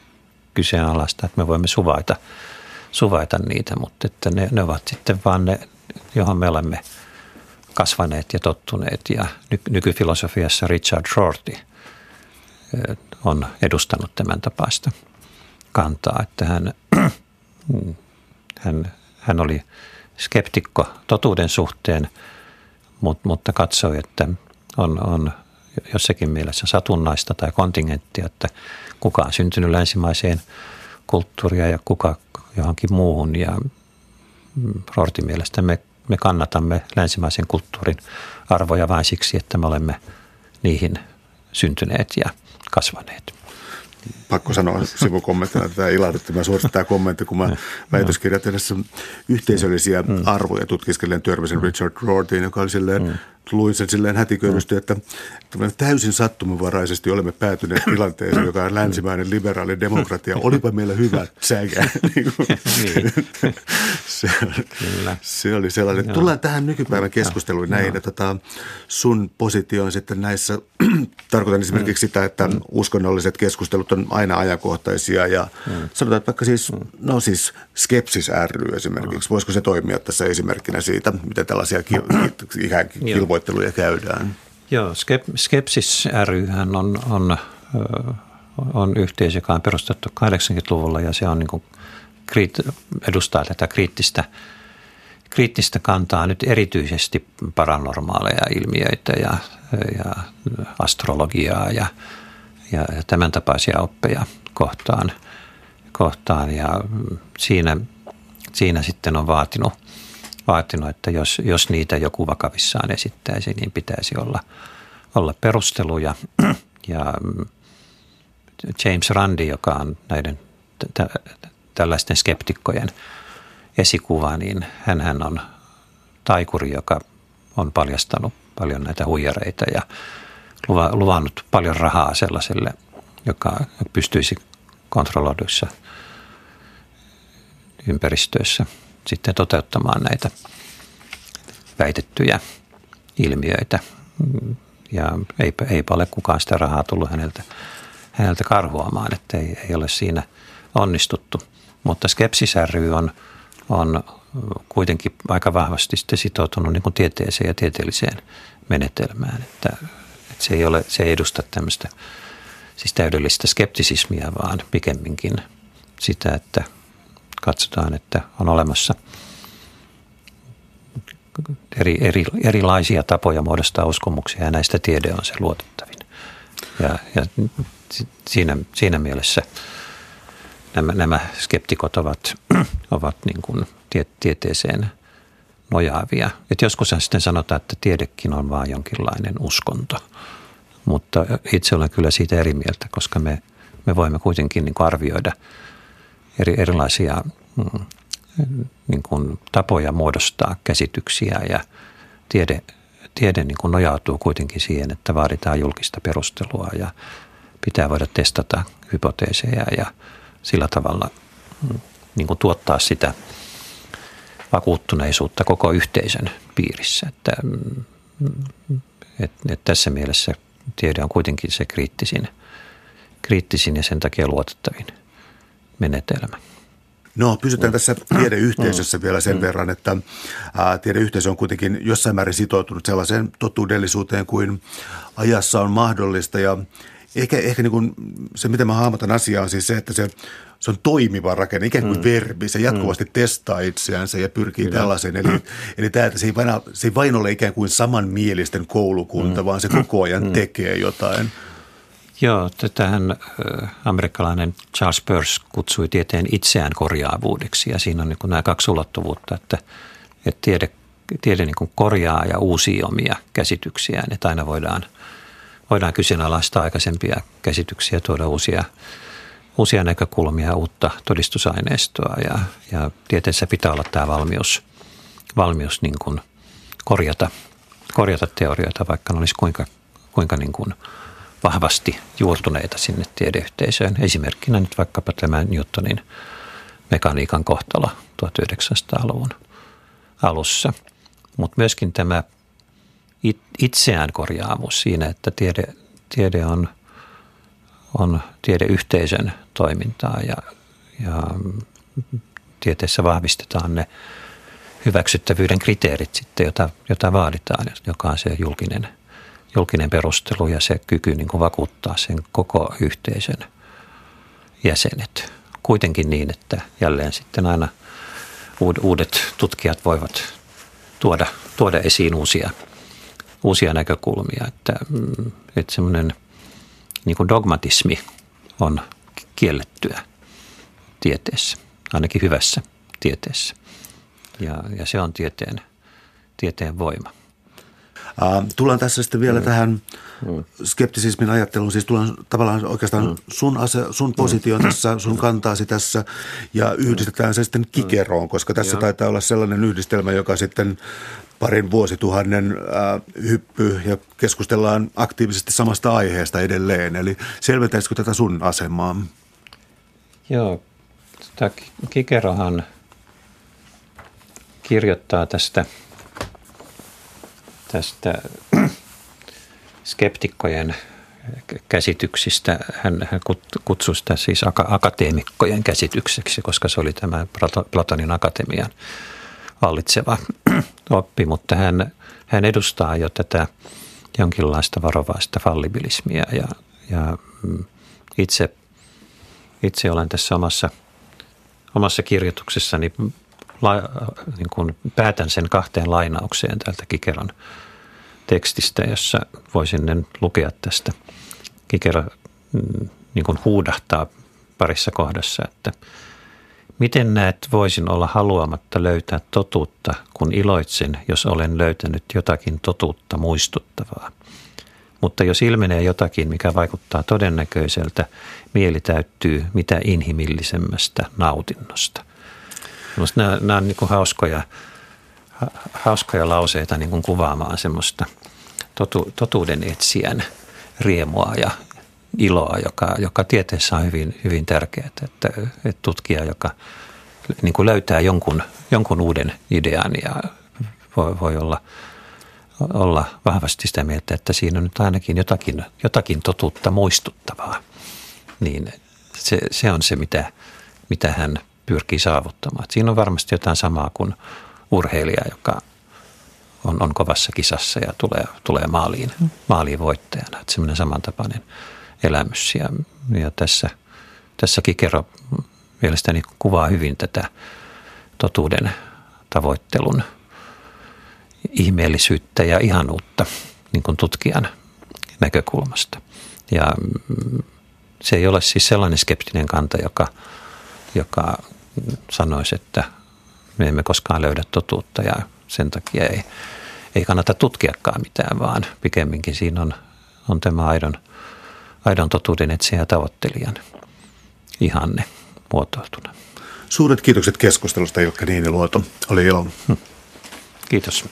B: kyseenalaista, että me voimme suvaita, suvaita niitä, mutta että ne, ne ovat sitten vaan ne, johon me olemme – kasvaneet ja tottuneet. Ja nykyfilosofiassa Richard Rorty on edustanut tämän tapaista kantaa, että hän, hän, hän oli skeptikko totuuden suhteen, mutta katsoi, että on, on jossakin mielessä satunnaista tai kontingenttia, että kuka on syntynyt länsimaiseen kulttuuriin ja kuka johonkin muuhun. Ja Rortin mielestä me me kannatamme länsimaisen kulttuurin arvoja vain siksi, että me olemme niihin syntyneet ja kasvaneet.
A: Pakko sanoa sivukommenttina, että tämä ilahdutti. Mä suosittelen tämä kommentti, kun mä väitöskirjat edessä yhteisöllisiä mm. arvoja tutkiskelen törmäsin Richard Rortyin, joka oli silleen mm luin sen silleen hätiköidysti, että, täysin sattumanvaraisesti olemme päätyneet tilanteeseen, joka on länsimäinen liberaali demokratia. Olipa meillä hyvä säkä. Niin se, se oli sellainen. Tullaan tähän nykypäivän keskusteluun näin, että tota, sun positio on sitten näissä, tarkoitan esimerkiksi sitä, että mm. uskonnolliset keskustelut on aina ajankohtaisia ja mm. sanotaan, että vaikka siis, mm. no siis Skepsis ry esimerkiksi, voisiko se toimia tässä esimerkkinä siitä, miten tällaisia ki- ikään kilvoja neuvotteluja käydään.
B: Joo, Skepsis ry on, on, on yhteisö, joka on perustettu 80-luvulla ja se on niin kuin, edustaa tätä kriittistä kriittistä kantaa nyt erityisesti paranormaaleja ilmiöitä ja, ja astrologiaa ja, ja, tämän tapaisia oppeja kohtaan. kohtaan ja siinä, siinä sitten on vaatinut, vaatinut että jos, jos niitä joku vakavissaan esittäisi, niin pitäisi olla, olla perusteluja. Ja James Randi, joka on näiden tällaisten skeptikkojen esikuva, niin hän on taikuri, joka on paljastanut paljon näitä huijareita ja luvannut paljon rahaa sellaiselle, joka pystyisi kontrolloiduissa ympäristöissä sitten toteuttamaan näitä väitettyjä ilmiöitä. Ja eipä, eipä ole kukaan sitä rahaa tullut häneltä, häneltä karhuamaan, että ei, ei ole siinä onnistuttu. Mutta skepsisärry on, on kuitenkin aika vahvasti sitten sitoutunut niin kuin tieteeseen ja tieteelliseen menetelmään. Että, että se, ei ole, se ei edusta tämmöistä siis täydellistä skeptisismiä, vaan pikemminkin sitä, että katsotaan, että on olemassa eri, eri, erilaisia tapoja muodostaa uskomuksia ja näistä tiede on se luotettavin. Ja, ja siinä, siinä mielessä nämä, nämä skeptikot ovat, ovat niin kuin tie, tieteeseen nojaavia. Et joskus sitten sanotaan, että tiedekin on vain jonkinlainen uskonto. Mutta itse olen kyllä siitä eri mieltä, koska me, me voimme kuitenkin niin arvioida eri, erilaisia mm, niin kuin tapoja muodostaa käsityksiä ja tiede, tiede niin kuin nojautuu kuitenkin siihen, että vaaditaan julkista perustelua ja pitää voida testata hypoteeseja ja sillä tavalla mm, niin kuin tuottaa sitä vakuuttuneisuutta koko yhteisön piirissä. Että, mm, et, et tässä mielessä tiede on kuitenkin se kriittisin, kriittisin ja sen takia luotettavin menetelmä.
A: No pysytään tässä tiedeyhteisössä vielä sen verran, että ää, tiedeyhteisö on kuitenkin jossain määrin sitoutunut sellaiseen totuudellisuuteen kuin ajassa on mahdollista ja ehkä, ehkä niin kuin se, miten mä hahmotan asiaa, on siis se, että se, se on toimiva rakenne, ikään kuin mm. verbi. Se jatkuvasti mm. testaa itseänsä ja pyrkii Kyllä. tällaiseen. Eli, eli tämä, että se ei, vain, se ei vain ole ikään kuin samanmielisten koulukunta, mm. vaan se koko ajan mm. tekee jotain.
B: Joo, tätähän amerikkalainen Charles Peirce kutsui tieteen itseään korjaavuudeksi. Ja siinä on niin nämä kaksi ulottuvuutta, että, että tiede, tiede niin korjaa ja uusi omia käsityksiään, että aina voidaan, voidaan kyseenalaistaa aikaisempia käsityksiä, tuoda uusia, uusia näkökulmia, uutta todistusaineistoa. Ja, ja tieteessä pitää olla tämä valmius, valmius niin kuin korjata, korjata teorioita, vaikka ne olisi kuinka, kuinka niin kuin – vahvasti juurtuneita sinne tiedeyhteisöön. Esimerkkinä nyt vaikkapa tämä Newtonin mekaniikan kohtalo 1900-luvun alussa. Mutta myöskin tämä itseään korjaavuus siinä, että tiede, tiede on, on tiedeyhteisön toimintaa ja, ja tieteessä vahvistetaan ne hyväksyttävyyden kriteerit sitten, jota, jota vaaditaan, joka on se julkinen – julkinen perustelu ja se kyky niin kuin vakuuttaa sen koko yhteisön jäsenet. Kuitenkin niin, että jälleen sitten aina uudet tutkijat voivat tuoda, tuoda esiin uusia, uusia näkökulmia. Että, mm, että semmoinen niin kuin dogmatismi on kiellettyä tieteessä, ainakin hyvässä tieteessä. Ja, ja se on tieteen, tieteen voima.
A: Uh, tullaan tässä sitten vielä mm. tähän mm. skeptisismin ajatteluun. Siis tullaan tavallaan oikeastaan mm. sun, ase, sun positioon mm. tässä, sun kantaasi tässä ja yhdistetään se sitten kikeroon, koska tässä ja. taitaa olla sellainen yhdistelmä, joka sitten parin vuosituhannen äh, hyppy ja keskustellaan aktiivisesti samasta aiheesta edelleen. Eli selventäisikö tätä sun asemaa?
B: Joo, tämä Kikerohan kirjoittaa tästä – tästä skeptikkojen käsityksistä. Hän, hän kutsui sitä siis akateemikkojen käsitykseksi, koska se oli tämä Platonin akatemian vallitseva oppi, mutta hän, hän edustaa jo tätä jonkinlaista varovaista fallibilismia ja, ja mm, itse, itse olen tässä omassa, omassa kirjoituksessani la, niin kuin päätän sen kahteen lainaukseen täältä Kikeron tekstistä, jossa voisin lukea tästä. Kikero mm, niin kuin huudahtaa parissa kohdassa, että miten näet voisin olla haluamatta löytää totuutta, kun iloitsen, jos olen löytänyt jotakin totuutta muistuttavaa. Mutta jos ilmenee jotakin, mikä vaikuttaa todennäköiseltä, mieli täyttyy mitä inhimillisemmästä nautinnosta. Nämä, nämä on niin hauskoja, hauskoja lauseita niin kuin kuvaamaan semmoista totu, totuuden etsijän riemua ja iloa, joka, joka tieteessä on hyvin, hyvin tärkeää, että, että tutkija, joka niin kuin löytää jonkun, jonkun uuden idean ja voi, voi olla, olla vahvasti sitä mieltä, että siinä on nyt ainakin jotakin, jotakin totuutta muistuttavaa, niin se, se on se, mitä, mitä hän pyrkii saavuttamaan. Siinä on varmasti jotain samaa kuin urheilija, joka on, on kovassa kisassa ja tulee, tulee maaliin, maaliin voittajana. Että semmoinen samantapainen elämys. Ja, ja tässä, tässä Kikero mielestäni kuvaa hyvin tätä totuuden tavoittelun ihmeellisyyttä ja ihanuutta niin kuin tutkijan näkökulmasta. Ja mm, se ei ole siis sellainen skeptinen kanta, joka, joka sanoisi, että me emme koskaan löydä totuutta ja sen takia ei, ei kannata tutkiakaan mitään, vaan pikemminkin siinä on, on tämä aidon, aidon totuuden etsiä ja tavoittelijan ihanne muotoiltuna.
A: Suuret kiitokset keskustelusta Ilkka Niiniluoto. Oli ilo.
B: Kiitos.